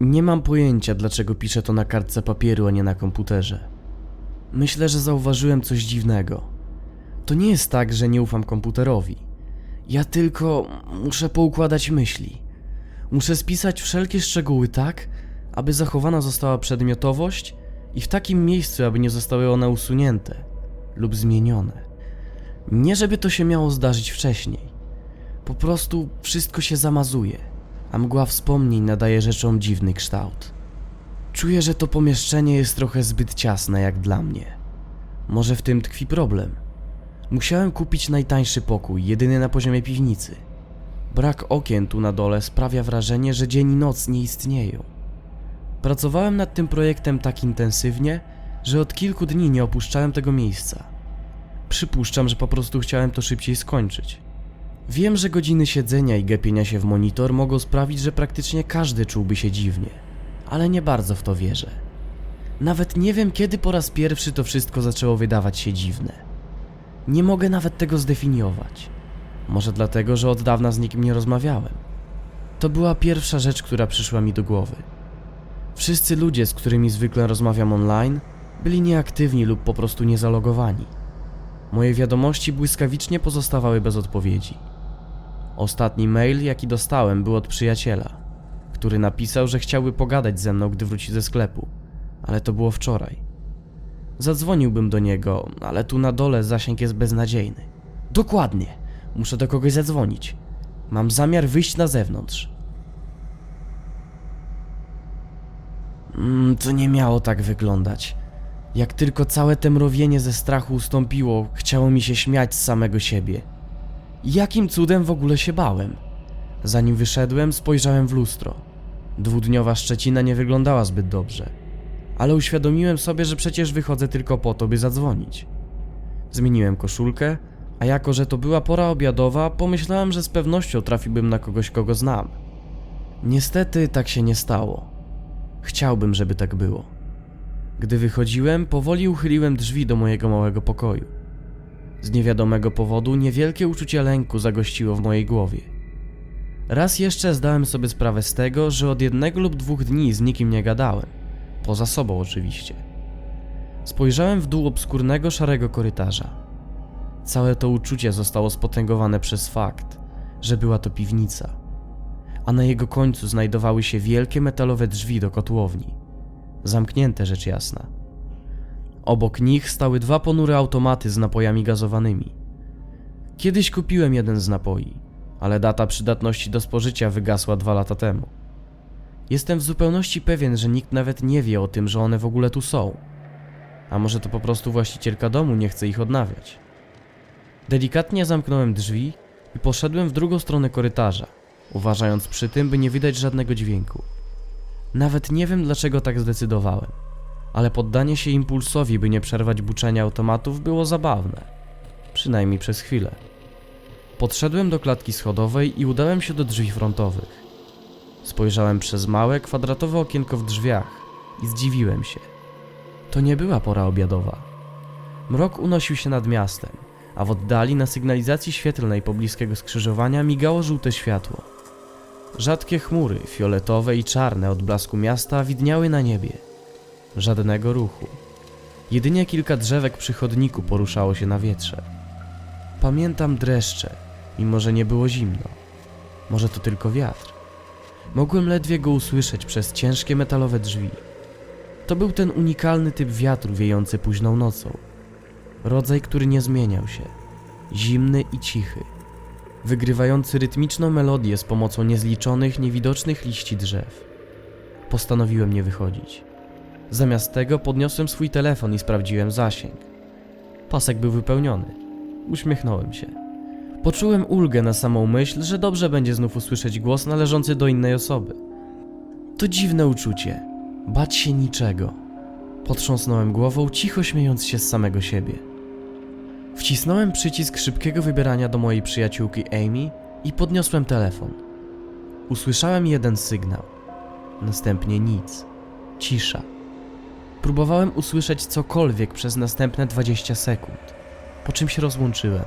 Nie mam pojęcia, dlaczego piszę to na kartce papieru, a nie na komputerze. Myślę, że zauważyłem coś dziwnego. To nie jest tak, że nie ufam komputerowi. Ja tylko muszę poukładać myśli. Muszę spisać wszelkie szczegóły tak, aby zachowana została przedmiotowość i w takim miejscu, aby nie zostały one usunięte lub zmienione. Nie żeby to się miało zdarzyć wcześniej. Po prostu wszystko się zamazuje, a mgła wspomnień nadaje rzeczom dziwny kształt. Czuję, że to pomieszczenie jest trochę zbyt ciasne jak dla mnie. Może w tym tkwi problem. Musiałem kupić najtańszy pokój, jedyny na poziomie piwnicy. Brak okien tu na dole sprawia wrażenie, że dzień i noc nie istnieją. Pracowałem nad tym projektem tak intensywnie, że od kilku dni nie opuszczałem tego miejsca. Przypuszczam, że po prostu chciałem to szybciej skończyć. Wiem, że godziny siedzenia i gapienia się w monitor mogą sprawić, że praktycznie każdy czułby się dziwnie, ale nie bardzo w to wierzę. Nawet nie wiem, kiedy po raz pierwszy to wszystko zaczęło wydawać się dziwne. Nie mogę nawet tego zdefiniować. Może dlatego, że od dawna z nikim nie rozmawiałem. To była pierwsza rzecz, która przyszła mi do głowy. Wszyscy ludzie, z którymi zwykle rozmawiam online, byli nieaktywni lub po prostu niezalogowani. Moje wiadomości błyskawicznie pozostawały bez odpowiedzi. Ostatni mail, jaki dostałem, był od przyjaciela, który napisał, że chciałby pogadać ze mną, gdy wróci ze sklepu, ale to było wczoraj. Zadzwoniłbym do niego, ale tu na dole zasięg jest beznadziejny. Dokładnie, muszę do kogoś zadzwonić. Mam zamiar wyjść na zewnątrz. Mm, to nie miało tak wyglądać. Jak tylko całe te mrowienie ze strachu ustąpiło, chciało mi się śmiać z samego siebie. Jakim cudem w ogóle się bałem? Zanim wyszedłem, spojrzałem w lustro. Dwudniowa Szczecina nie wyglądała zbyt dobrze. Ale uświadomiłem sobie, że przecież wychodzę tylko po to, by zadzwonić. Zmieniłem koszulkę, a jako, że to była pora obiadowa, pomyślałem, że z pewnością trafiłbym na kogoś, kogo znam. Niestety tak się nie stało. Chciałbym, żeby tak było. Gdy wychodziłem, powoli uchyliłem drzwi do mojego małego pokoju. Z niewiadomego powodu niewielkie uczucie lęku zagościło w mojej głowie. Raz jeszcze zdałem sobie sprawę z tego, że od jednego lub dwóch dni z nikim nie gadałem. Poza sobą oczywiście. Spojrzałem w dół obskurnego szarego korytarza. Całe to uczucie zostało spotęgowane przez fakt, że była to piwnica, a na jego końcu znajdowały się wielkie metalowe drzwi do kotłowni. Zamknięte rzecz jasna. Obok nich stały dwa ponure automaty z napojami gazowanymi. Kiedyś kupiłem jeden z napoi, ale data przydatności do spożycia wygasła dwa lata temu. Jestem w zupełności pewien, że nikt nawet nie wie o tym, że one w ogóle tu są. A może to po prostu właścicielka domu nie chce ich odnawiać. Delikatnie zamknąłem drzwi i poszedłem w drugą stronę korytarza, uważając przy tym, by nie widać żadnego dźwięku. Nawet nie wiem, dlaczego tak zdecydowałem, ale poddanie się impulsowi, by nie przerwać buczenia automatów, było zabawne. Przynajmniej przez chwilę. Podszedłem do klatki schodowej i udałem się do drzwi frontowych. Spojrzałem przez małe, kwadratowe okienko w drzwiach i zdziwiłem się. To nie była pora obiadowa. Mrok unosił się nad miastem, a w oddali na sygnalizacji świetlnej pobliskiego skrzyżowania migało żółte światło. Rzadkie chmury, fioletowe i czarne od blasku miasta widniały na niebie. Żadnego ruchu. Jedynie kilka drzewek przy chodniku poruszało się na wietrze. Pamiętam dreszcze, mimo że nie było zimno. Może to tylko wiatr. Mogłem ledwie go usłyszeć przez ciężkie metalowe drzwi. To był ten unikalny typ wiatru wiejący późną nocą. Rodzaj, który nie zmieniał się. Zimny i cichy. Wygrywający rytmiczną melodię z pomocą niezliczonych, niewidocznych liści drzew. Postanowiłem nie wychodzić. Zamiast tego podniosłem swój telefon i sprawdziłem zasięg. Pasek był wypełniony. Uśmiechnąłem się. Poczułem ulgę na samą myśl, że dobrze będzie znów usłyszeć głos należący do innej osoby. To dziwne uczucie. Bać się niczego. Potrząsnąłem głową, cicho śmiejąc się z samego siebie. Wcisnąłem przycisk szybkiego wybierania do mojej przyjaciółki Amy i podniosłem telefon. Usłyszałem jeden sygnał. Następnie nic. Cisza. Próbowałem usłyszeć cokolwiek przez następne 20 sekund, po czym się rozłączyłem.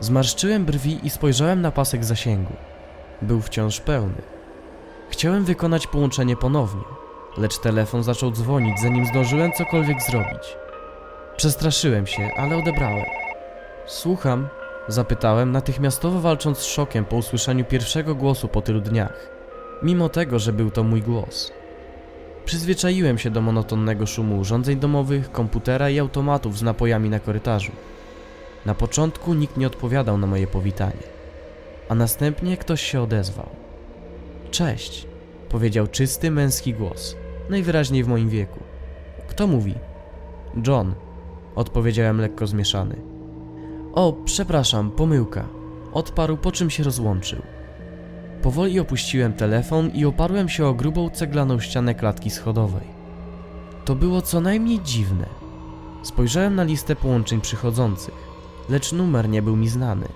Zmarszczyłem brwi i spojrzałem na pasek zasięgu. Był wciąż pełny. Chciałem wykonać połączenie ponownie, lecz telefon zaczął dzwonić, zanim zdążyłem cokolwiek zrobić. Przestraszyłem się, ale odebrałem. Słucham, zapytałem, natychmiastowo walcząc z szokiem po usłyszeniu pierwszego głosu po tylu dniach, mimo tego, że był to mój głos. Przyzwyczaiłem się do monotonnego szumu urządzeń domowych, komputera i automatów z napojami na korytarzu. Na początku nikt nie odpowiadał na moje powitanie, a następnie ktoś się odezwał. Cześć, powiedział czysty męski głos, najwyraźniej w moim wieku. Kto mówi? John, odpowiedziałem lekko zmieszany. O, przepraszam, pomyłka. Odparł, po czym się rozłączył. Powoli opuściłem telefon i oparłem się o grubą ceglaną ścianę klatki schodowej. To było co najmniej dziwne. Spojrzałem na listę połączeń przychodzących, lecz numer nie był mi znany.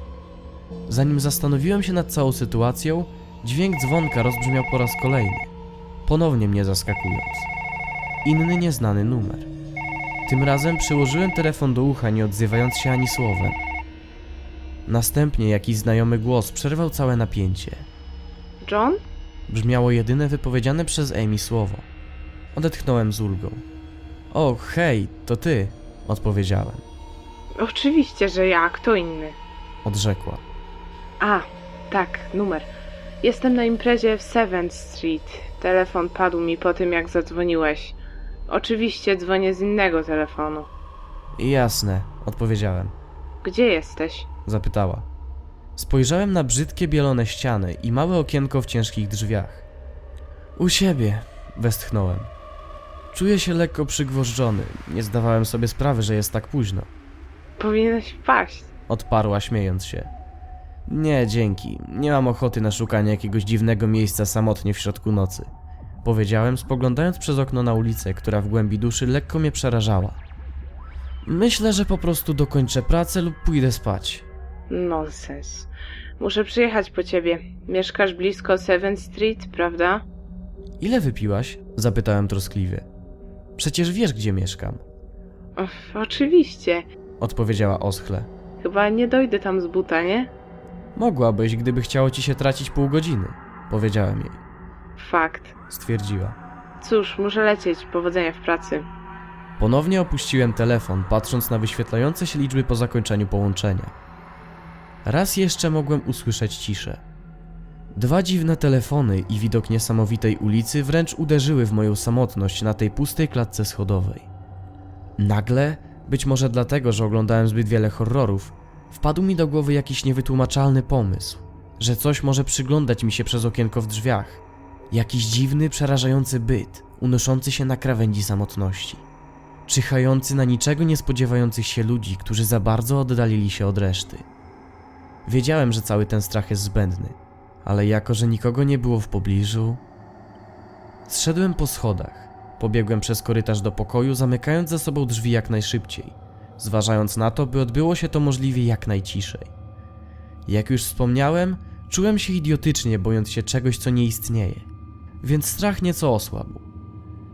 Zanim zastanowiłem się nad całą sytuacją, dźwięk dzwonka rozbrzmiał po raz kolejny, ponownie mnie zaskakując. Inny nieznany numer. Tym razem przyłożyłem telefon do ucha, nie odzywając się ani słowem. Następnie jakiś znajomy głos przerwał całe napięcie. John? Brzmiało jedyne wypowiedziane przez Amy słowo. Odetchnąłem z ulgą. O, hej, to ty, odpowiedziałem. Oczywiście, że ja, kto inny. Odrzekła. A, tak, numer. Jestem na imprezie w Seventh Street. Telefon padł mi po tym, jak zadzwoniłeś. Oczywiście dzwonię z innego telefonu. Jasne, odpowiedziałem. Gdzie jesteś? Zapytała. Spojrzałem na brzydkie bielone ściany i małe okienko w ciężkich drzwiach. U siebie, westchnąłem. Czuję się lekko przygwożdżony. Nie zdawałem sobie sprawy, że jest tak późno. Powinieneś wpaść. Odparła, śmiejąc się. Nie, dzięki. Nie mam ochoty na szukanie jakiegoś dziwnego miejsca samotnie w środku nocy. Powiedziałem, spoglądając przez okno na ulicę, która w głębi duszy lekko mnie przerażała. Myślę, że po prostu dokończę pracę lub pójdę spać. Nonsens. Muszę przyjechać po ciebie. Mieszkasz blisko Seventh Street, prawda? Ile wypiłaś? Zapytałem troskliwie. Przecież wiesz, gdzie mieszkam. Oczywiście. Odpowiedziała oschle. Chyba nie dojdę tam z buta, nie? Mogłabyś, gdyby chciało ci się tracić pół godziny. Powiedziałem jej. Fakt. Stwierdziła. Cóż, muszę lecieć. Powodzenia w pracy. Ponownie opuściłem telefon, patrząc na wyświetlające się liczby po zakończeniu połączenia. Raz jeszcze mogłem usłyszeć ciszę. Dwa dziwne telefony i widok niesamowitej ulicy wręcz uderzyły w moją samotność na tej pustej klatce schodowej. Nagle, być może dlatego, że oglądałem zbyt wiele horrorów, wpadł mi do głowy jakiś niewytłumaczalny pomysł, że coś może przyglądać mi się przez okienko w drzwiach. Jakiś dziwny, przerażający byt, unoszący się na krawędzi samotności czyhający na niczego nie spodziewających się ludzi, którzy za bardzo oddalili się od reszty. Wiedziałem, że cały ten strach jest zbędny, ale jako, że nikogo nie było w pobliżu. Zszedłem po schodach, pobiegłem przez korytarz do pokoju, zamykając za sobą drzwi jak najszybciej, zważając na to, by odbyło się to możliwie jak najciszej. Jak już wspomniałem, czułem się idiotycznie, bojąc się czegoś, co nie istnieje, więc strach nieco osłabł.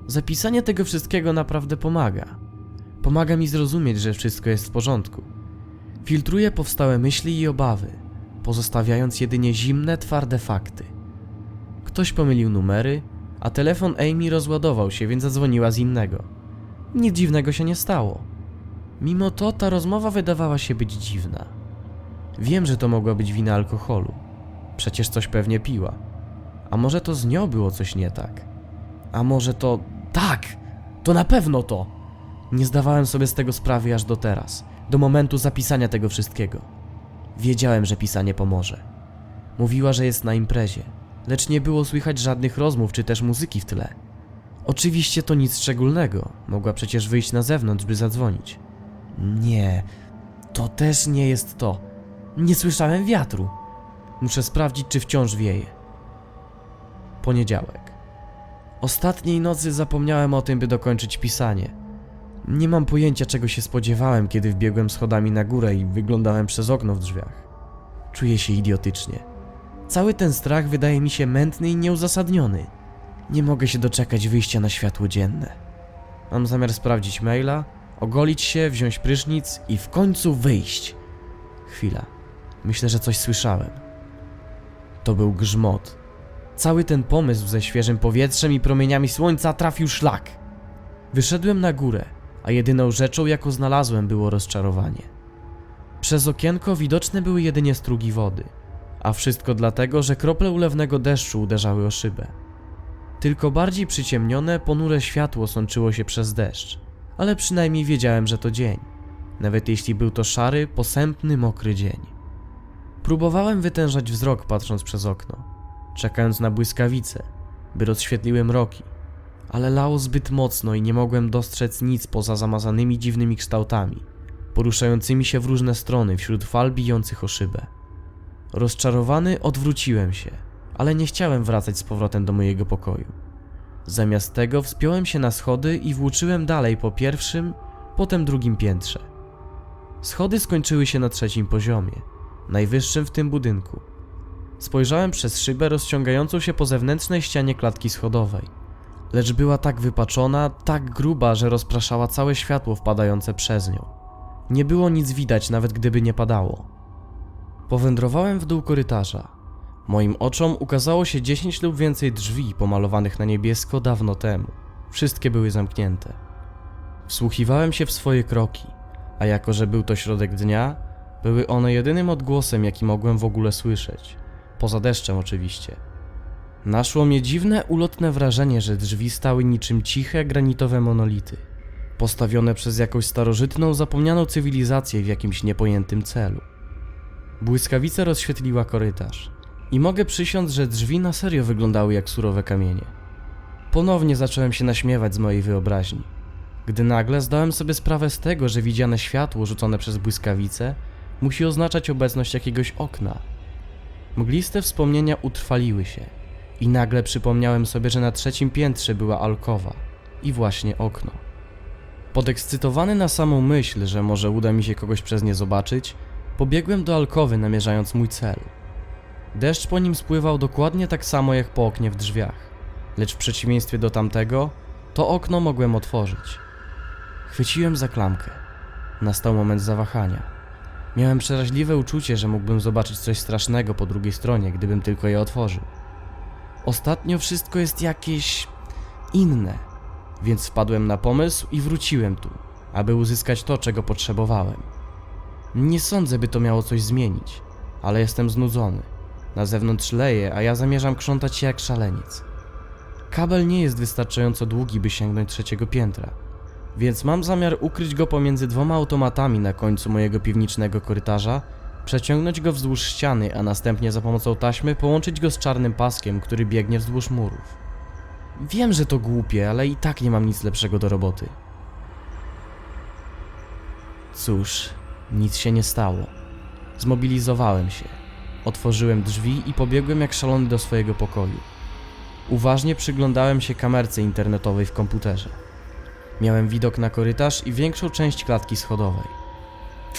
Zapisanie tego wszystkiego naprawdę pomaga. Pomaga mi zrozumieć, że wszystko jest w porządku. Filtruję powstałe myśli i obawy, pozostawiając jedynie zimne, twarde fakty. Ktoś pomylił numery, a telefon Amy rozładował się, więc zadzwoniła z innego. Nic dziwnego się nie stało. Mimo to ta rozmowa wydawała się być dziwna. Wiem, że to mogła być wina alkoholu. Przecież coś pewnie piła. A może to z nią było coś nie tak? A może to. Tak! To na pewno to! Nie zdawałem sobie z tego sprawy aż do teraz, do momentu zapisania tego wszystkiego. Wiedziałem, że pisanie pomoże. Mówiła, że jest na imprezie, lecz nie było słychać żadnych rozmów czy też muzyki w tle. Oczywiście to nic szczególnego, mogła przecież wyjść na zewnątrz, by zadzwonić. Nie, to też nie jest to. Nie słyszałem wiatru. Muszę sprawdzić, czy wciąż wieje. Poniedziałek. Ostatniej nocy zapomniałem o tym, by dokończyć pisanie. Nie mam pojęcia, czego się spodziewałem, kiedy wbiegłem schodami na górę i wyglądałem przez okno w drzwiach. Czuję się idiotycznie. Cały ten strach wydaje mi się mętny i nieuzasadniony. Nie mogę się doczekać wyjścia na światło dzienne. Mam zamiar sprawdzić maila, ogolić się, wziąć prysznic i w końcu wyjść. Chwila. Myślę, że coś słyszałem. To był grzmot. Cały ten pomysł ze świeżym powietrzem i promieniami słońca trafił szlak. Wyszedłem na górę, a jedyną rzeczą, jaką znalazłem, było rozczarowanie. Przez okienko widoczne były jedynie strugi wody, a wszystko dlatego, że krople ulewnego deszczu uderzały o szybę. Tylko bardziej przyciemnione, ponure światło sączyło się przez deszcz, ale przynajmniej wiedziałem, że to dzień, nawet jeśli był to szary, posępny, mokry dzień. Próbowałem wytężać wzrok patrząc przez okno, czekając na błyskawice, by rozświetliły mroki, ale lało zbyt mocno i nie mogłem dostrzec nic poza zamazanymi dziwnymi kształtami, poruszającymi się w różne strony wśród fal bijących o szybę. Rozczarowany odwróciłem się, ale nie chciałem wracać z powrotem do mojego pokoju. Zamiast tego wspiąłem się na schody i włóczyłem dalej po pierwszym, potem drugim piętrze. Schody skończyły się na trzecim poziomie, najwyższym w tym budynku. Spojrzałem przez szybę rozciągającą się po zewnętrznej ścianie klatki schodowej, lecz była tak wypaczona, tak gruba, że rozpraszała całe światło wpadające przez nią. Nie było nic widać, nawet gdyby nie padało. Powędrowałem w dół korytarza. Moim oczom ukazało się 10 lub więcej drzwi pomalowanych na niebiesko dawno temu. Wszystkie były zamknięte. Wsłuchiwałem się w swoje kroki, a jako że był to środek dnia, były one jedynym odgłosem, jaki mogłem w ogóle słyszeć. Poza deszczem, oczywiście. Naszło mnie dziwne, ulotne wrażenie, że drzwi stały niczym ciche, granitowe monolity, postawione przez jakąś starożytną, zapomnianą cywilizację w jakimś niepojętym celu. Błyskawica rozświetliła korytarz i mogę przysiąc, że drzwi na serio wyglądały jak surowe kamienie. Ponownie zacząłem się naśmiewać z mojej wyobraźni, gdy nagle zdałem sobie sprawę z tego, że widziane światło rzucone przez błyskawicę musi oznaczać obecność jakiegoś okna. Mgliste wspomnienia utrwaliły się i nagle przypomniałem sobie, że na trzecim piętrze była alkowa i właśnie okno. Podekscytowany na samą myśl, że może uda mi się kogoś przez nie zobaczyć, pobiegłem do alkowy namierzając mój cel. Deszcz po nim spływał dokładnie tak samo jak po oknie w drzwiach, lecz w przeciwieństwie do tamtego, to okno mogłem otworzyć. Chwyciłem za klamkę. Nastał moment zawahania. Miałem przeraźliwe uczucie, że mógłbym zobaczyć coś strasznego po drugiej stronie, gdybym tylko je otworzył. Ostatnio wszystko jest jakieś inne, więc wpadłem na pomysł i wróciłem tu, aby uzyskać to, czego potrzebowałem. Nie sądzę, by to miało coś zmienić, ale jestem znudzony. Na zewnątrz leje, a ja zamierzam krzątać się jak szaleniec. Kabel nie jest wystarczająco długi, by sięgnąć trzeciego piętra, więc mam zamiar ukryć go pomiędzy dwoma automatami na końcu mojego piwniczego korytarza, przeciągnąć go wzdłuż ściany, a następnie za pomocą taśmy połączyć go z czarnym paskiem, który biegnie wzdłuż murów. Wiem, że to głupie, ale i tak nie mam nic lepszego do roboty. Cóż, nic się nie stało. Zmobilizowałem się. Otworzyłem drzwi i pobiegłem jak szalony do swojego pokoju. Uważnie przyglądałem się kamerce internetowej w komputerze. Miałem widok na korytarz i większą część klatki schodowej.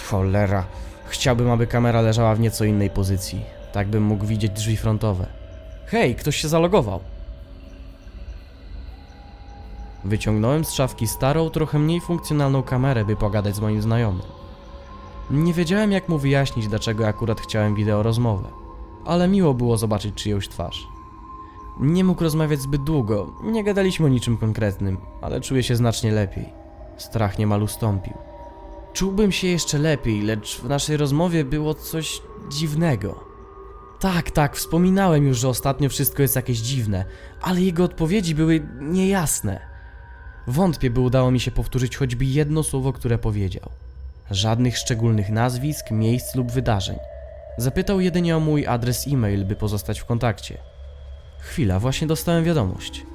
Cholera, chciałbym, aby kamera leżała w nieco innej pozycji. Tak bym mógł widzieć drzwi frontowe. Hej, ktoś się zalogował. Wyciągnąłem z szafki starą, trochę mniej funkcjonalną kamerę, by pogadać z moim znajomym. Nie wiedziałem, jak mu wyjaśnić, dlaczego akurat chciałem wideo rozmowę, ale miło było zobaczyć czyjąś twarz. Nie mógł rozmawiać zbyt długo, nie gadaliśmy o niczym konkretnym, ale czuję się znacznie lepiej. Strach niemal ustąpił. Czułbym się jeszcze lepiej, lecz w naszej rozmowie było coś dziwnego. Tak, tak, wspominałem już, że ostatnio wszystko jest jakieś dziwne, ale jego odpowiedzi były niejasne. Wątpię, by udało mi się powtórzyć choćby jedno słowo, które powiedział. Żadnych szczególnych nazwisk, miejsc lub wydarzeń. Zapytał jedynie o mój adres e-mail, by pozostać w kontakcie. Chwila, właśnie dostałem wiadomość.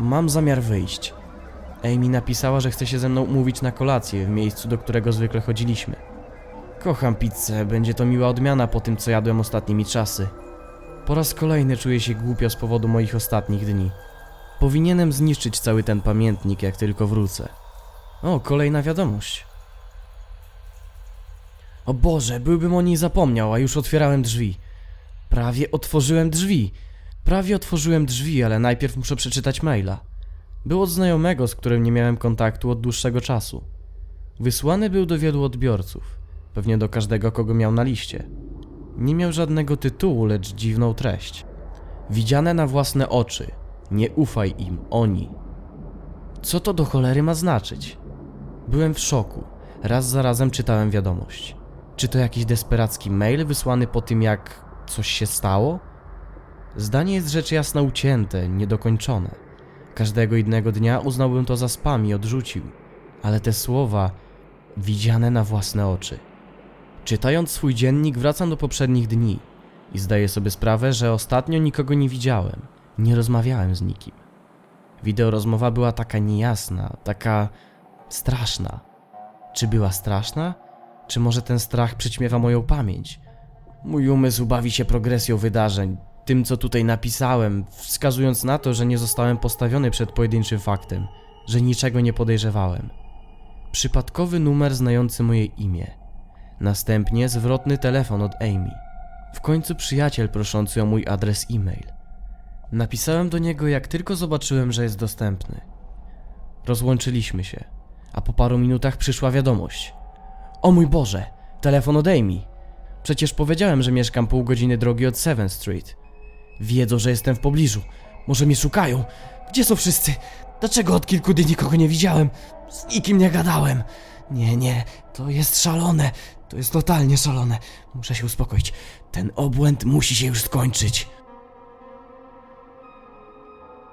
Mam zamiar wyjść. Amy napisała, że chce się ze mną umówić na kolację w miejscu, do którego zwykle chodziliśmy. Kocham pizzę, będzie to miła odmiana po tym, co jadłem ostatnimi czasy. Po raz kolejny czuję się głupio z powodu moich ostatnich dni. Powinienem zniszczyć cały ten pamiętnik, jak tylko wrócę. O, kolejna wiadomość. O Boże, byłbym o niej zapomniał, a już otwierałem drzwi. Prawie otworzyłem drzwi. Prawie otworzyłem drzwi, ale najpierw muszę przeczytać maila. Był od znajomego, z którym nie miałem kontaktu od dłuższego czasu. Wysłany był do wielu odbiorców, pewnie do każdego, kogo miał na liście. Nie miał żadnego tytułu, lecz dziwną treść. Widziane na własne oczy. Nie ufaj im, oni. Co to do cholery ma znaczyć? Byłem w szoku. Raz za razem czytałem wiadomość. Czy to jakiś desperacki mail wysłany po tym, jak coś się stało? Zdanie jest rzecz jasna ucięte, niedokończone. Każdego innego dnia uznałbym to za spam i odrzucił. Ale te słowa widziane na własne oczy. Czytając swój dziennik, wracam do poprzednich dni i zdaję sobie sprawę, że ostatnio nikogo nie widziałem, nie rozmawiałem z nikim. Wideorozmowa była taka niejasna, taka straszna. Czy była straszna? Czy może ten strach przyćmiewa moją pamięć? Mój umysł bawi się progresją wydarzeń, tym co tutaj napisałem, wskazując na to, że nie zostałem postawiony przed pojedynczym faktem, że niczego nie podejrzewałem. Przypadkowy numer znający moje imię. Następnie zwrotny telefon od Amy. W końcu przyjaciel proszący o mój adres e-mail. Napisałem do niego, jak tylko zobaczyłem, że jest dostępny. Rozłączyliśmy się, a po paru minutach przyszła wiadomość. O mój Boże, telefon od Amy. Przecież powiedziałem, że mieszkam pół godziny drogi od 7 Street. Wiedzą, że jestem w pobliżu. Może mnie szukają. Gdzie są wszyscy? Dlaczego od kilku dni nikogo nie widziałem? Z nikim nie gadałem. Nie, nie, to jest szalone. To jest totalnie szalone. Muszę się uspokoić. Ten obłęd musi się już skończyć.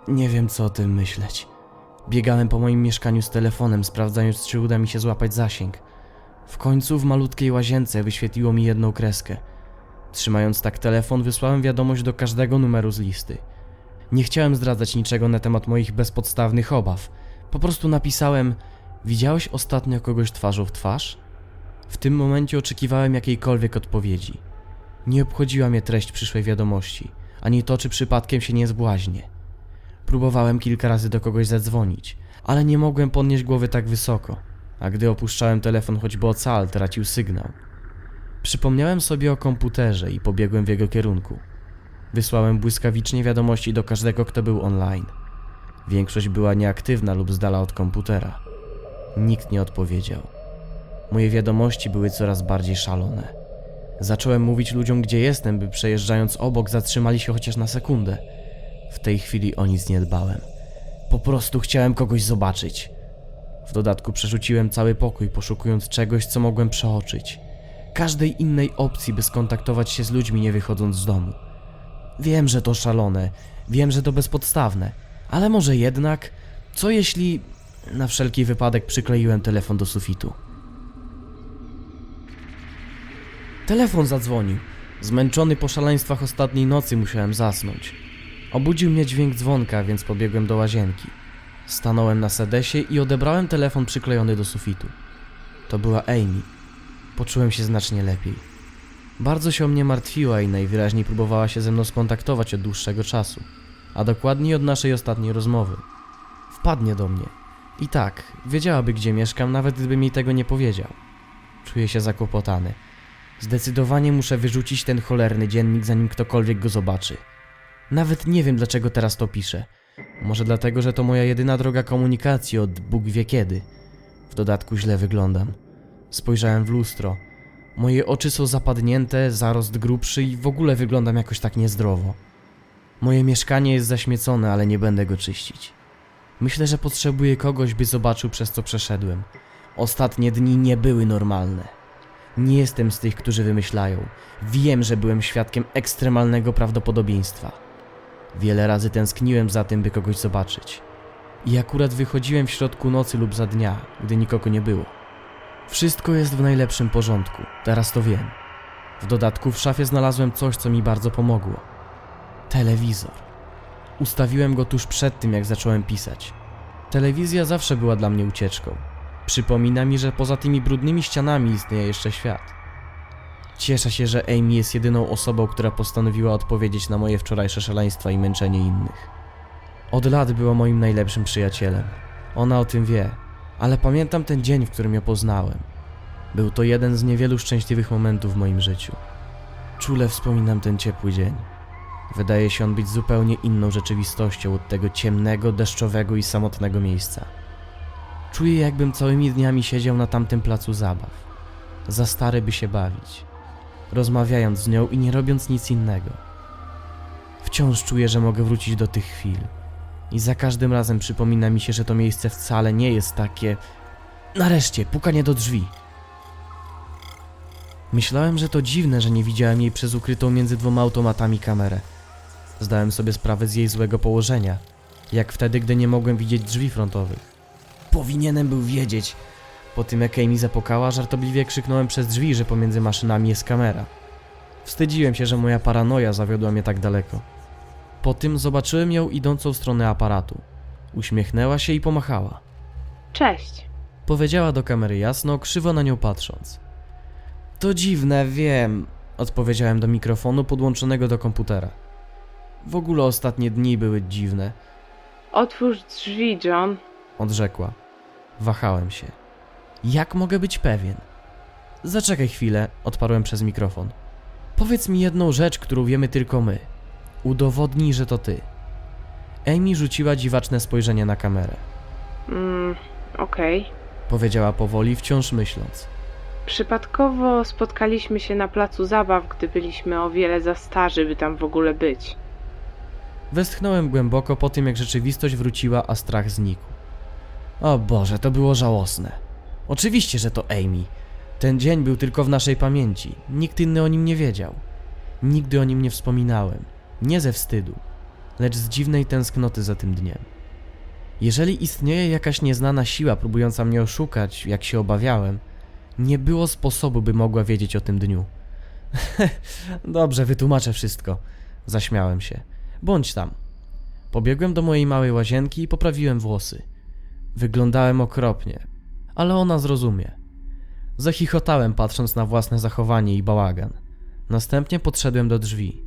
Nie wiem, co o tym myśleć. Biegałem po moim mieszkaniu z telefonem, sprawdzając, czy uda mi się złapać zasięg. W końcu w malutkiej łazience wyświetliło mi jedną kreskę. Trzymając tak telefon, wysłałem wiadomość do każdego numeru z listy. Nie chciałem zdradzać niczego na temat moich bezpodstawnych obaw. Po prostu napisałem: Widziałeś ostatnio kogoś twarzą w twarz? W tym momencie oczekiwałem jakiejkolwiek odpowiedzi. Nie obchodziła mnie treść przyszłej wiadomości, ani to, czy przypadkiem się nie zbłaźnię. Próbowałem kilka razy do kogoś zadzwonić, ale nie mogłem podnieść głowy tak wysoko, a gdy opuszczałem telefon choćby o cal, tracił sygnał. Przypomniałem sobie o komputerze i pobiegłem w jego kierunku. Wysłałem błyskawicznie wiadomości do każdego, kto był online. Większość była nieaktywna lub z dala od komputera. Nikt nie odpowiedział. Moje wiadomości były coraz bardziej szalone. Zacząłem mówić ludziom, gdzie jestem, by przejeżdżając obok zatrzymali się chociaż na sekundę. W tej chwili o nic nie dbałem. Po prostu chciałem kogoś zobaczyć. W dodatku przerzuciłem cały pokój, poszukując czegoś, co mogłem przeoczyć. Każdej innej opcji, by skontaktować się z ludźmi, nie wychodząc z domu. Wiem, że to szalone, wiem, że to bezpodstawne, ale może jednak, co jeśli. Na wszelki wypadek przykleiłem telefon do sufitu. Telefon zadzwonił. Zmęczony po szaleństwach ostatniej nocy musiałem zasnąć. Obudził mnie dźwięk dzwonka, więc pobiegłem do łazienki. Stanąłem na sedesie i odebrałem telefon przyklejony do sufitu. To była Amy. Poczułem się znacznie lepiej. Bardzo się o mnie martwiła i najwyraźniej próbowała się ze mną skontaktować od dłuższego czasu, a dokładniej od naszej ostatniej rozmowy. Wpadnie do mnie. I tak, wiedziałaby gdzie mieszkam, nawet gdybym jej tego nie powiedział. Czuję się zakłopotany. Zdecydowanie muszę wyrzucić ten cholerny dziennik, zanim ktokolwiek go zobaczy. Nawet nie wiem, dlaczego teraz to piszę. Może dlatego, że to moja jedyna droga komunikacji od Bóg wie kiedy. W dodatku źle wyglądam. Spojrzałem w lustro. Moje oczy są zapadnięte, zarost grubszy i w ogóle wyglądam jakoś tak niezdrowo. Moje mieszkanie jest zaśmiecone, ale nie będę go czyścić. Myślę, że potrzebuję kogoś, by zobaczył przez co przeszedłem. Ostatnie dni nie były normalne. Nie jestem z tych, którzy wymyślają. Wiem, że byłem świadkiem ekstremalnego prawdopodobieństwa. Wiele razy tęskniłem za tym, by kogoś zobaczyć. I akurat wychodziłem w środku nocy lub za dnia, gdy nikogo nie było. Wszystko jest w najlepszym porządku, teraz to wiem. W dodatku w szafie znalazłem coś, co mi bardzo pomogło. Telewizor. Ustawiłem go tuż przed tym, jak zacząłem pisać. Telewizja zawsze była dla mnie ucieczką. Przypomina mi, że poza tymi brudnymi ścianami istnieje jeszcze świat. Cieszę się, że Amy jest jedyną osobą, która postanowiła odpowiedzieć na moje wczorajsze szaleństwa i męczenie innych. Od lat była moim najlepszym przyjacielem. Ona o tym wie, ale pamiętam ten dzień, w którym ją poznałem. Był to jeden z niewielu szczęśliwych momentów w moim życiu. Czule wspominam ten ciepły dzień. Wydaje się on być zupełnie inną rzeczywistością od tego ciemnego, deszczowego i samotnego miejsca. Czuję, jakbym całymi dniami siedział na tamtym placu zabaw. Za stary, by się bawić. rozmawiając z nią i nie robiąc nic innego. Wciąż czuję, że mogę wrócić do tych chwil. I za każdym razem przypomina mi się, że to miejsce wcale nie jest takie. Nareszcie, pukanie do drzwi. Myślałem, że to dziwne, że nie widziałem jej przez ukrytą między dwoma automatami kamerę. Zdałem sobie sprawę z jej złego położenia, jak wtedy, gdy nie mogłem widzieć drzwi frontowych. Powinienem był wiedzieć. Po tym, jak Amy zapukała, żartobliwie krzyknąłem przez drzwi, że pomiędzy maszynami jest kamera. Wstydziłem się, że moja paranoja zawiodła mnie tak daleko. Po tym zobaczyłem ją idącą w stronę aparatu. Uśmiechnęła się i pomachała. Cześć. Powiedziała do kamery jasno, krzywo na nią patrząc. To dziwne, wiem, odpowiedziałem do mikrofonu podłączonego do komputera. W ogóle ostatnie dni były dziwne, Otwórz drzwi, John. odrzekła. Wahałem się. Jak mogę być pewien? Zaczekaj chwilę, odparłem przez mikrofon. Powiedz mi jedną rzecz, którą wiemy tylko my. Udowodnij, że to ty. Amy rzuciła dziwaczne spojrzenie na kamerę. Mm, okej. Powiedziała powoli, wciąż myśląc. Przypadkowo spotkaliśmy się na placu zabaw, gdy byliśmy o wiele za starzy, by tam w ogóle być. Westchnąłem głęboko po tym, jak rzeczywistość wróciła, a strach znikł. O Boże, to było żałosne. Oczywiście, że to Amy. Ten dzień był tylko w naszej pamięci. Nikt inny o nim nie wiedział. Nigdy o nim nie wspominałem. Nie ze wstydu, lecz z dziwnej tęsknoty za tym dniem. Jeżeli istnieje jakaś nieznana siła próbująca mnie oszukać, jak się obawiałem, nie było sposobu, by mogła wiedzieć o tym dniu. Dobrze, wytłumaczę wszystko. Zaśmiałem się. Bądź tam. Pobiegłem do mojej małej łazienki i poprawiłem włosy. Wyglądałem okropnie, ale ona zrozumie. Zachichotałem, patrząc na własne zachowanie i bałagan. Następnie podszedłem do drzwi.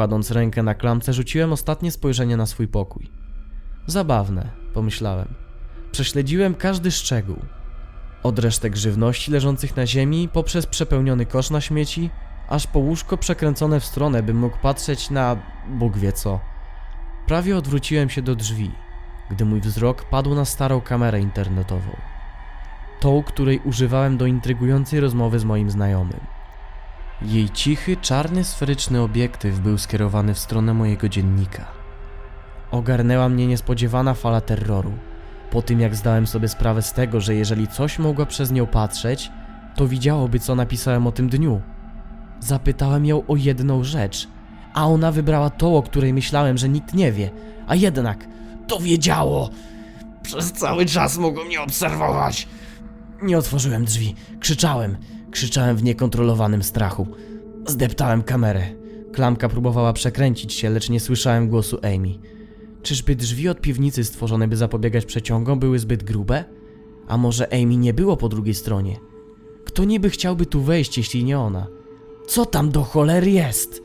Kładąc rękę na klamce, rzuciłem ostatnie spojrzenie na swój pokój. Zabawne, pomyślałem. Prześledziłem każdy szczegół. Od resztek żywności leżących na ziemi, poprzez przepełniony kosz na śmieci, aż po łóżko przekręcone w stronę, bym mógł patrzeć na Bóg wie co. Prawie odwróciłem się do drzwi, gdy mój wzrok padł na starą kamerę internetową. Tą, której używałem do intrygującej rozmowy z moim znajomym. Jej cichy, czarny, sferyczny obiektyw był skierowany w stronę mojego dziennika. Ogarnęła mnie niespodziewana fala terroru. Po tym, jak zdałem sobie sprawę z tego, że jeżeli coś mogła przez nią patrzeć, to widziałoby, co napisałem o tym dniu. Zapytałem ją o jedną rzecz, a ona wybrała tą, o której myślałem, że nikt nie wie, a jednak to wiedziało. Przez cały czas mogło mnie obserwować. Nie otworzyłem drzwi, krzyczałem, krzyczałem w niekontrolowanym strachu. Zdeptałem kamerę. Klamka próbowała przekręcić się, lecz nie słyszałem głosu Amy. Czyżby drzwi od piwnicy stworzone, by zapobiegać przeciągom, były zbyt grube? A może Amy nie było po drugiej stronie? Kto niby chciałby tu wejść, jeśli nie ona? Co tam do cholery jest?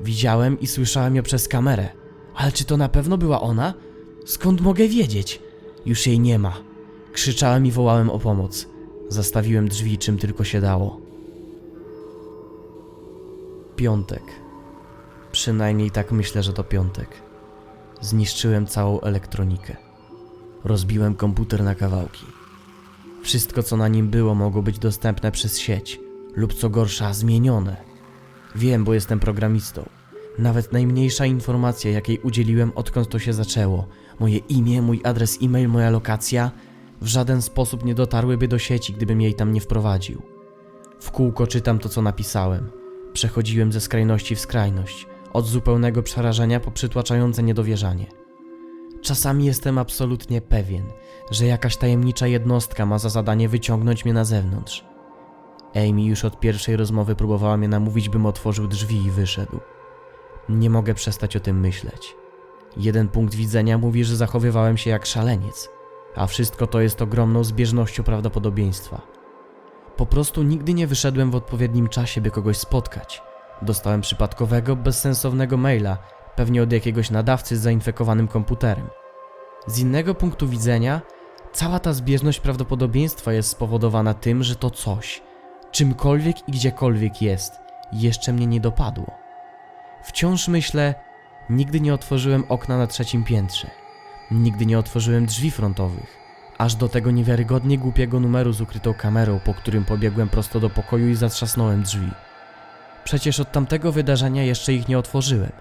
Widziałem i słyszałem ją przez kamerę. Ale czy to na pewno była ona? Skąd mogę wiedzieć? Już jej nie ma. Krzyczałem i wołałem o pomoc. Zastawiłem drzwi czym tylko się dało. Piątek. Przynajmniej tak myślę, że to piątek. Zniszczyłem całą elektronikę. Rozbiłem komputer na kawałki. Wszystko, co na nim było, mogło być dostępne przez sieć, lub co gorsza, zmienione. Wiem, bo jestem programistą. Nawet najmniejsza informacja, jakiej udzieliłem, odkąd to się zaczęło, moje imię, mój adres e-mail, moja lokacja, w żaden sposób nie dotarłyby do sieci, gdybym jej tam nie wprowadził. W kółko czytam to, co napisałem. Przechodziłem ze skrajności w skrajność, od zupełnego przerażenia po przytłaczające niedowierzanie. Czasami jestem absolutnie pewien, że jakaś tajemnicza jednostka ma za zadanie wyciągnąć mnie na zewnątrz. Amy już od pierwszej rozmowy próbowała mnie namówić, bym otworzył drzwi i wyszedł. Nie mogę przestać o tym myśleć. Jeden punkt widzenia mówi, że zachowywałem się jak szaleniec, a wszystko to jest ogromną zbieżnością prawdopodobieństwa. Po prostu nigdy nie wyszedłem w odpowiednim czasie, by kogoś spotkać. Dostałem przypadkowego, bezsensownego maila, pewnie od jakiegoś nadawcy z zainfekowanym komputerem. Z innego punktu widzenia, cała ta zbieżność prawdopodobieństwa jest spowodowana tym, że to coś, czymkolwiek i gdziekolwiek jest, jeszcze mnie nie dopadło. Wciąż myślę, nigdy nie otworzyłem okna na trzecim piętrze. Nigdy nie otworzyłem drzwi frontowych. Aż do tego niewiarygodnie głupiego numeru z ukrytą kamerą, po którym pobiegłem prosto do pokoju i zatrzasnąłem drzwi. Przecież od tamtego wydarzenia jeszcze ich nie otworzyłem.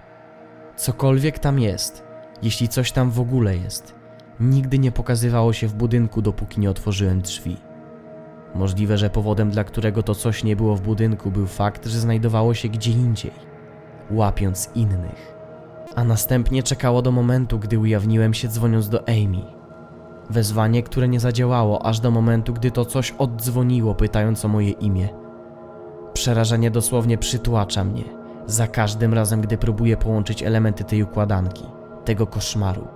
Cokolwiek tam jest, jeśli coś tam w ogóle jest, nigdy nie pokazywało się w budynku, dopóki nie otworzyłem drzwi. Możliwe, że powodem, dla którego to coś nie było w budynku, był fakt, że znajdowało się gdzie indziej, łapiąc innych. A następnie czekało do momentu, gdy ujawniłem się dzwoniąc do Amy. Wezwanie, które nie zadziałało aż do momentu, gdy to coś oddzwoniło, pytając o moje imię. Przerażenie dosłownie przytłacza mnie za każdym razem, gdy próbuję połączyć elementy tej układanki, tego koszmaru.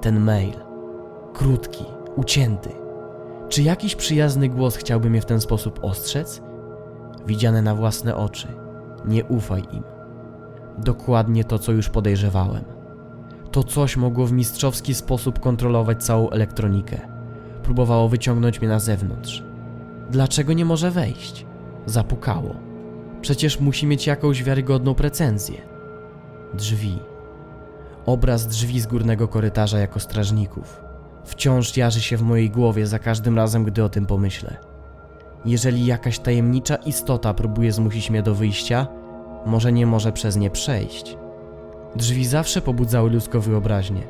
Ten mail. Krótki, ucięty. Czy jakiś przyjazny głos chciałby mnie w ten sposób ostrzec? Widziane na własne oczy. Nie ufaj im. Dokładnie to, co już podejrzewałem. To coś mogło w mistrzowski sposób kontrolować całą elektronikę. Próbowało wyciągnąć mnie na zewnątrz. Dlaczego nie może wejść? Zapukało. Przecież musi mieć jakąś wiarygodną precenzję. Drzwi. Obraz drzwi z górnego korytarza jako strażników. Wciąż jarzy się w mojej głowie za każdym razem, gdy o tym pomyślę. Jeżeli jakaś tajemnicza istota próbuje zmusić mnie do wyjścia, może nie może przez nie przejść. Drzwi zawsze pobudzały ludzką wyobraźnię.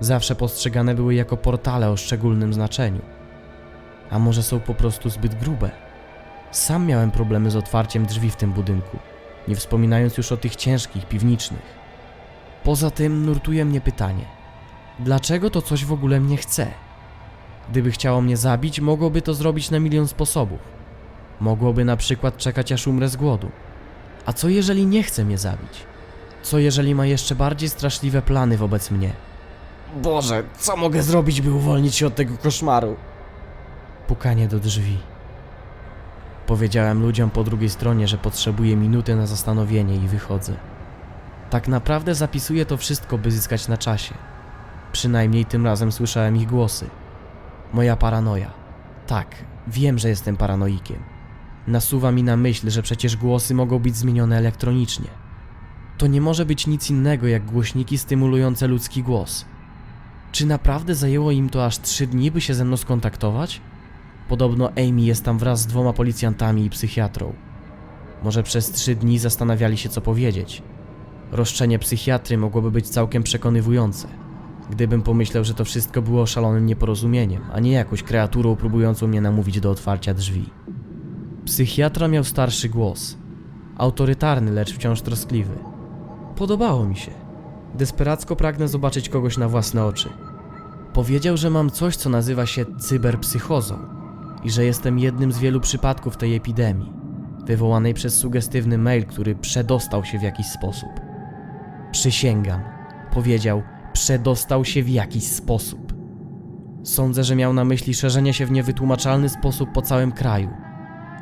Zawsze postrzegane były jako portale o szczególnym znaczeniu. A może są po prostu zbyt grube? Sam miałem problemy z otwarciem drzwi w tym budynku, nie wspominając już o tych ciężkich, piwniczych. Poza tym nurtuje mnie pytanie: dlaczego to coś w ogóle mnie chce? Gdyby chciało mnie zabić, mogłoby to zrobić na milion sposobów. Mogłoby na przykład czekać aż umrę z głodu. A co jeżeli nie chce mnie zabić? Co jeżeli ma jeszcze bardziej straszliwe plany wobec mnie? Boże, co mogę zrobić, by uwolnić się od tego koszmaru? Pukanie do drzwi. Powiedziałem ludziom po drugiej stronie, że potrzebuję minuty na zastanowienie i wychodzę. Tak naprawdę zapisuję to wszystko, by zyskać na czasie. Przynajmniej tym razem słyszałem ich głosy. Moja paranoja. Tak, wiem, że jestem paranoikiem. Nasuwa mi na myśl, że przecież głosy mogą być zmienione elektronicznie. To nie może być nic innego jak głośniki stymulujące ludzki głos. Czy naprawdę zajęło im to aż trzy dni, by się ze mną skontaktować? Podobno Amy jest tam wraz z dwoma policjantami i psychiatrą. Może przez trzy dni zastanawiali się, co powiedzieć. Roszczenie psychiatry mogłoby być całkiem przekonywujące. Gdybym pomyślał, że to wszystko było szalonym nieporozumieniem, a nie jakąś kreaturą próbującą mnie namówić do otwarcia drzwi. Psychiatra miał starszy głos. Autorytarny, lecz wciąż troskliwy. Podobało mi się. Desperacko pragnę zobaczyć kogoś na własne oczy. Powiedział, że mam coś, co nazywa się cyberpsychozą i że jestem jednym z wielu przypadków tej epidemii, wywołanej przez sugestywny mail, który przedostał się w jakiś sposób. Przysięgam, powiedział, przedostał się w jakiś sposób. Sądzę, że miał na myśli szerzenie się w niewytłumaczalny sposób po całym kraju,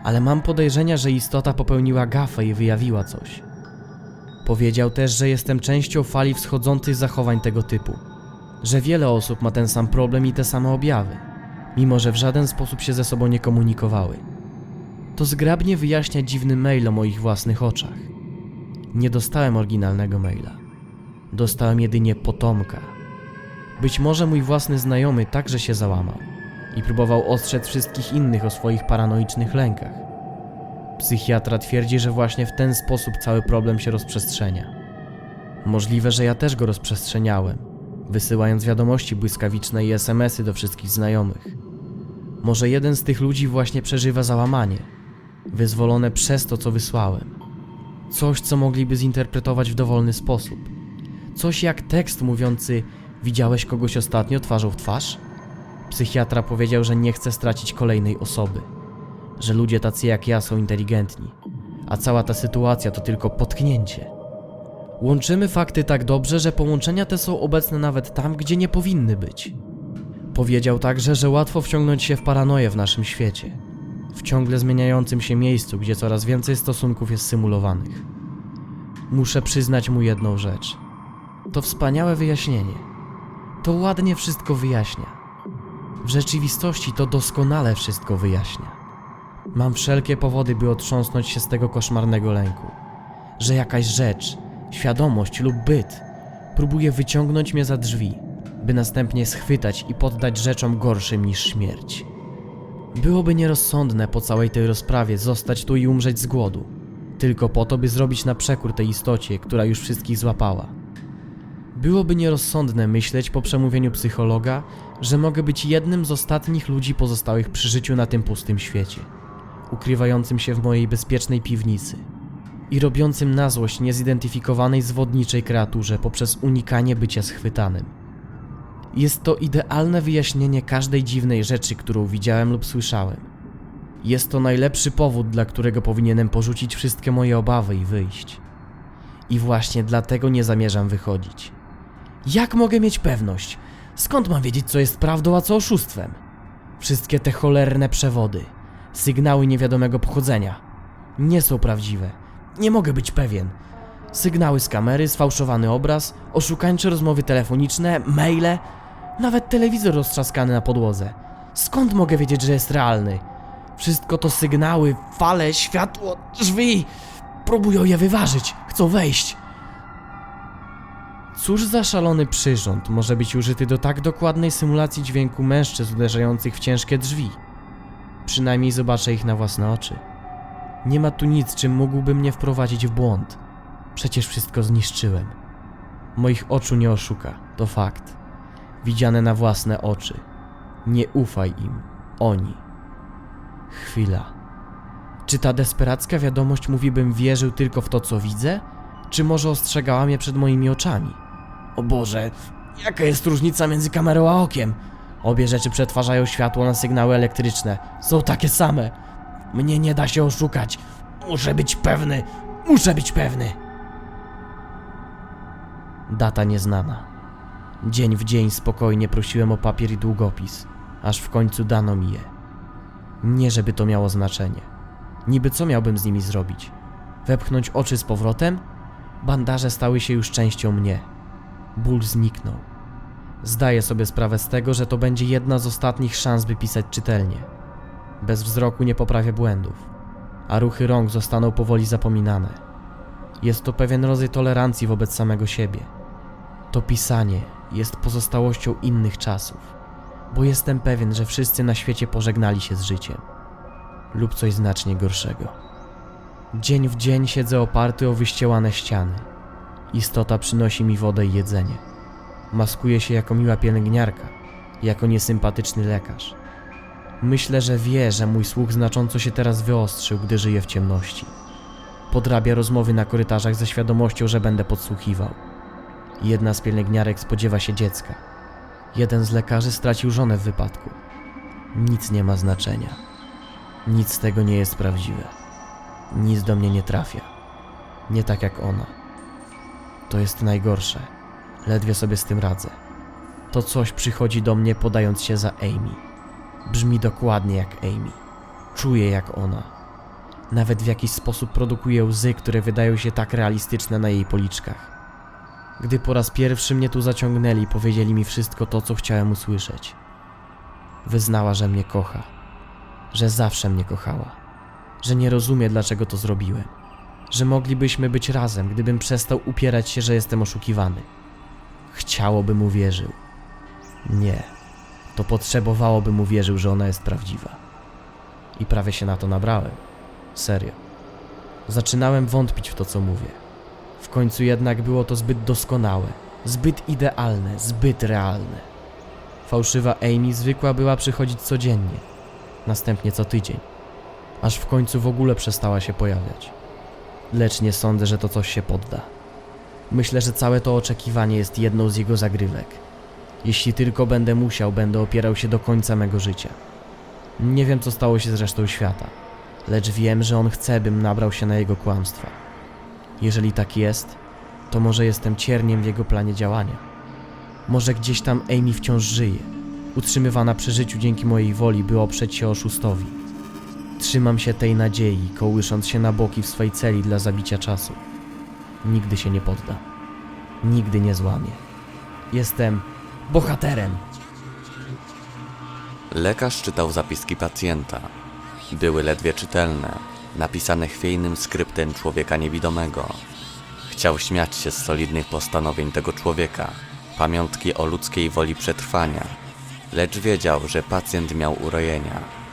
ale mam podejrzenia, że istota popełniła gafę i wyjawiła coś. Powiedział też, że jestem częścią fali wschodzących zachowań tego typu, że wiele osób ma ten sam problem i te same objawy, mimo że w żaden sposób się ze sobą nie komunikowały. To zgrabnie wyjaśnia dziwny mail o moich własnych oczach. Nie dostałem oryginalnego maila. Dostałem jedynie potomka. Być może mój własny znajomy także się załamał i próbował ostrzec wszystkich innych o swoich paranoicznych lękach. Psychiatra twierdzi, że właśnie w ten sposób cały problem się rozprzestrzenia. Możliwe, że ja też go rozprzestrzeniałem, wysyłając wiadomości błyskawiczne i SMS-y do wszystkich znajomych. Może jeden z tych ludzi właśnie przeżywa załamanie, wyzwolone przez to, co wysłałem. Coś, co mogliby zinterpretować w dowolny sposób. Coś jak tekst mówiący: Widziałeś kogoś ostatnio twarzą w twarz? Psychiatra powiedział, że nie chce stracić kolejnej osoby, że ludzie tacy jak ja są inteligentni, a cała ta sytuacja to tylko potknięcie. Łączymy fakty tak dobrze, że połączenia te są obecne nawet tam, gdzie nie powinny być. Powiedział także, że łatwo wciągnąć się w paranoję w naszym świecie, w ciągle zmieniającym się miejscu, gdzie coraz więcej stosunków jest symulowanych. Muszę przyznać mu jedną rzecz. To wspaniałe wyjaśnienie. To ładnie wszystko wyjaśnia. W rzeczywistości to doskonale wszystko wyjaśnia. Mam wszelkie powody, by otrząsnąć się z tego koszmarnego lęku, że jakaś rzecz, świadomość lub byt próbuje wyciągnąć mnie za drzwi, by następnie schwytać i poddać rzeczom gorszym niż śmierć. Byłoby nierozsądne po całej tej rozprawie zostać tu i umrzeć z głodu. Tylko po to, by zrobić na przekór tej istocie, która już wszystkich złapała. Byłoby nierozsądne myśleć po przemówieniu psychologa, że mogę być jednym z ostatnich ludzi pozostałych przy życiu na tym pustym świecie, ukrywającym się w mojej bezpiecznej piwnicy i robiącym na złość niezidentyfikowanej zwodniczej kreaturze poprzez unikanie bycia schwytanym. Jest to idealne wyjaśnienie każdej dziwnej rzeczy, którą widziałem lub słyszałem. Jest to najlepszy powód, dla którego powinienem porzucić wszystkie moje obawy i wyjść. I właśnie dlatego nie zamierzam wychodzić. Jak mogę mieć pewność? Skąd mam wiedzieć, co jest prawdą, a co oszustwem? Wszystkie te cholerne przewody, sygnały niewiadomego pochodzenia, nie są prawdziwe. Nie mogę być pewien. Sygnały z kamery, sfałszowany obraz, oszukańcze rozmowy telefoniczne, maile, nawet telewizor roztrzaskany na podłodze. Skąd mogę wiedzieć, że jest realny? Wszystko to sygnały, fale, światło, drzwi. Próbują je wyważyć, chcą wejść. Cóż za szalony przyrząd może być użyty do tak dokładnej symulacji dźwięku mężczyzn uderzających w ciężkie drzwi? Przynajmniej zobaczę ich na własne oczy. Nie ma tu nic, czym mógłby mnie wprowadzić w błąd. Przecież wszystko zniszczyłem. Moich oczu nie oszuka, to fakt. Widziane na własne oczy. Nie ufaj im, oni. Chwila. Czy ta desperacka wiadomość mówi, bym wierzył tylko w to, co widzę? Czy może ostrzegała mnie przed moimi oczami? O Boże, jaka jest różnica między kamerą a okiem? Obie rzeczy przetwarzają światło na sygnały elektryczne. Są takie same. Mnie nie da się oszukać. Muszę być pewny. Muszę być pewny. Data nieznana. Dzień w dzień spokojnie prosiłem o papier i długopis, aż w końcu dano mi je. Nie żeby to miało znaczenie. Niby co miałbym z nimi zrobić? Wepchnąć oczy z powrotem? Bandaże stały się już częścią mnie. Ból zniknął. Zdaję sobie sprawę z tego, że to będzie jedna z ostatnich szans, by pisać czytelnie. Bez wzroku nie poprawię błędów, a ruchy rąk zostaną powoli zapominane. Jest to pewien rodzaj tolerancji wobec samego siebie. To pisanie jest pozostałością innych czasów, bo jestem pewien, że wszyscy na świecie pożegnali się z życiem lub coś znacznie gorszego. Dzień w dzień siedzę oparty o wyściełane ściany. Istota przynosi mi wodę i jedzenie. Maskuje się jako miła pielęgniarka, jako niesympatyczny lekarz. Myślę, że wie, że mój słuch znacząco się teraz wyostrzył, gdy żyje w ciemności. Podrabia rozmowy na korytarzach ze świadomością, że będę podsłuchiwał. Jedna z pielęgniarek spodziewa się dziecka. Jeden z lekarzy stracił żonę w wypadku. Nic nie ma znaczenia. Nic z tego nie jest prawdziwe. Nic do mnie nie trafia. Nie tak jak ona. To jest najgorsze. Ledwie sobie z tym radzę. To coś przychodzi do mnie podając się za Amy. Brzmi dokładnie jak Amy. Czuję jak ona. Nawet w jakiś sposób produkuje łzy, które wydają się tak realistyczne na jej policzkach. Gdy po raz pierwszy mnie tu zaciągnęli, powiedzieli mi wszystko to, co chciałem usłyszeć. Wyznała, że mnie kocha, że zawsze mnie kochała, że nie rozumie, dlaczego to zrobiłem, że moglibyśmy być razem, gdybym przestał upierać się, że jestem oszukiwany. Chciałobym uwierzył. Nie, to potrzebowałobym uwierzył, że ona jest prawdziwa. I prawie się na to nabrałem. Serio. Zaczynałem wątpić w to, co mówię. W końcu jednak było to zbyt doskonałe, zbyt idealne, zbyt realne. Fałszywa Amy zwykła była przychodzić codziennie, następnie co tydzień, aż w końcu w ogóle przestała się pojawiać. Lecz nie sądzę, że to coś się podda. Myślę, że całe to oczekiwanie jest jedną z jego zagrywek. Jeśli tylko będę musiał, będę opierał się do końca mego życia. Nie wiem, co stało się z resztą świata, lecz wiem, że on chce, bym nabrał się na jego kłamstwa. Jeżeli tak jest, to może jestem cierniem w jego planie działania. Może gdzieś tam Amy wciąż żyje, utrzymywana przy życiu dzięki mojej woli, by oprzeć się oszustowi. Trzymam się tej nadziei, kołysząc się na boki w swej celi dla zabicia czasu. Nigdy się nie podda. Nigdy nie złamie. Jestem bohaterem. Lekarz czytał zapiski pacjenta. Były ledwie czytelne, napisane chwiejnym skryptem człowieka niewidomego. Chciał śmiać się z solidnych postanowień tego człowieka, pamiątki o ludzkiej woli przetrwania, lecz wiedział, że pacjent miał urojenia.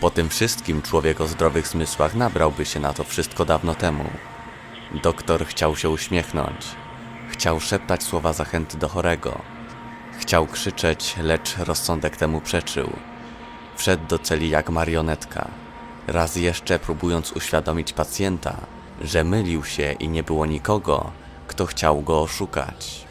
Po tym wszystkim człowiek o zdrowych zmysłach nabrałby się na to wszystko dawno temu. Doktor chciał się uśmiechnąć. Chciał szeptać słowa zachęty do chorego. Chciał krzyczeć, lecz rozsądek temu przeczył. Wszedł do celi jak marionetka, raz jeszcze próbując uświadomić pacjenta, że mylił się i nie było nikogo, kto chciał go oszukać.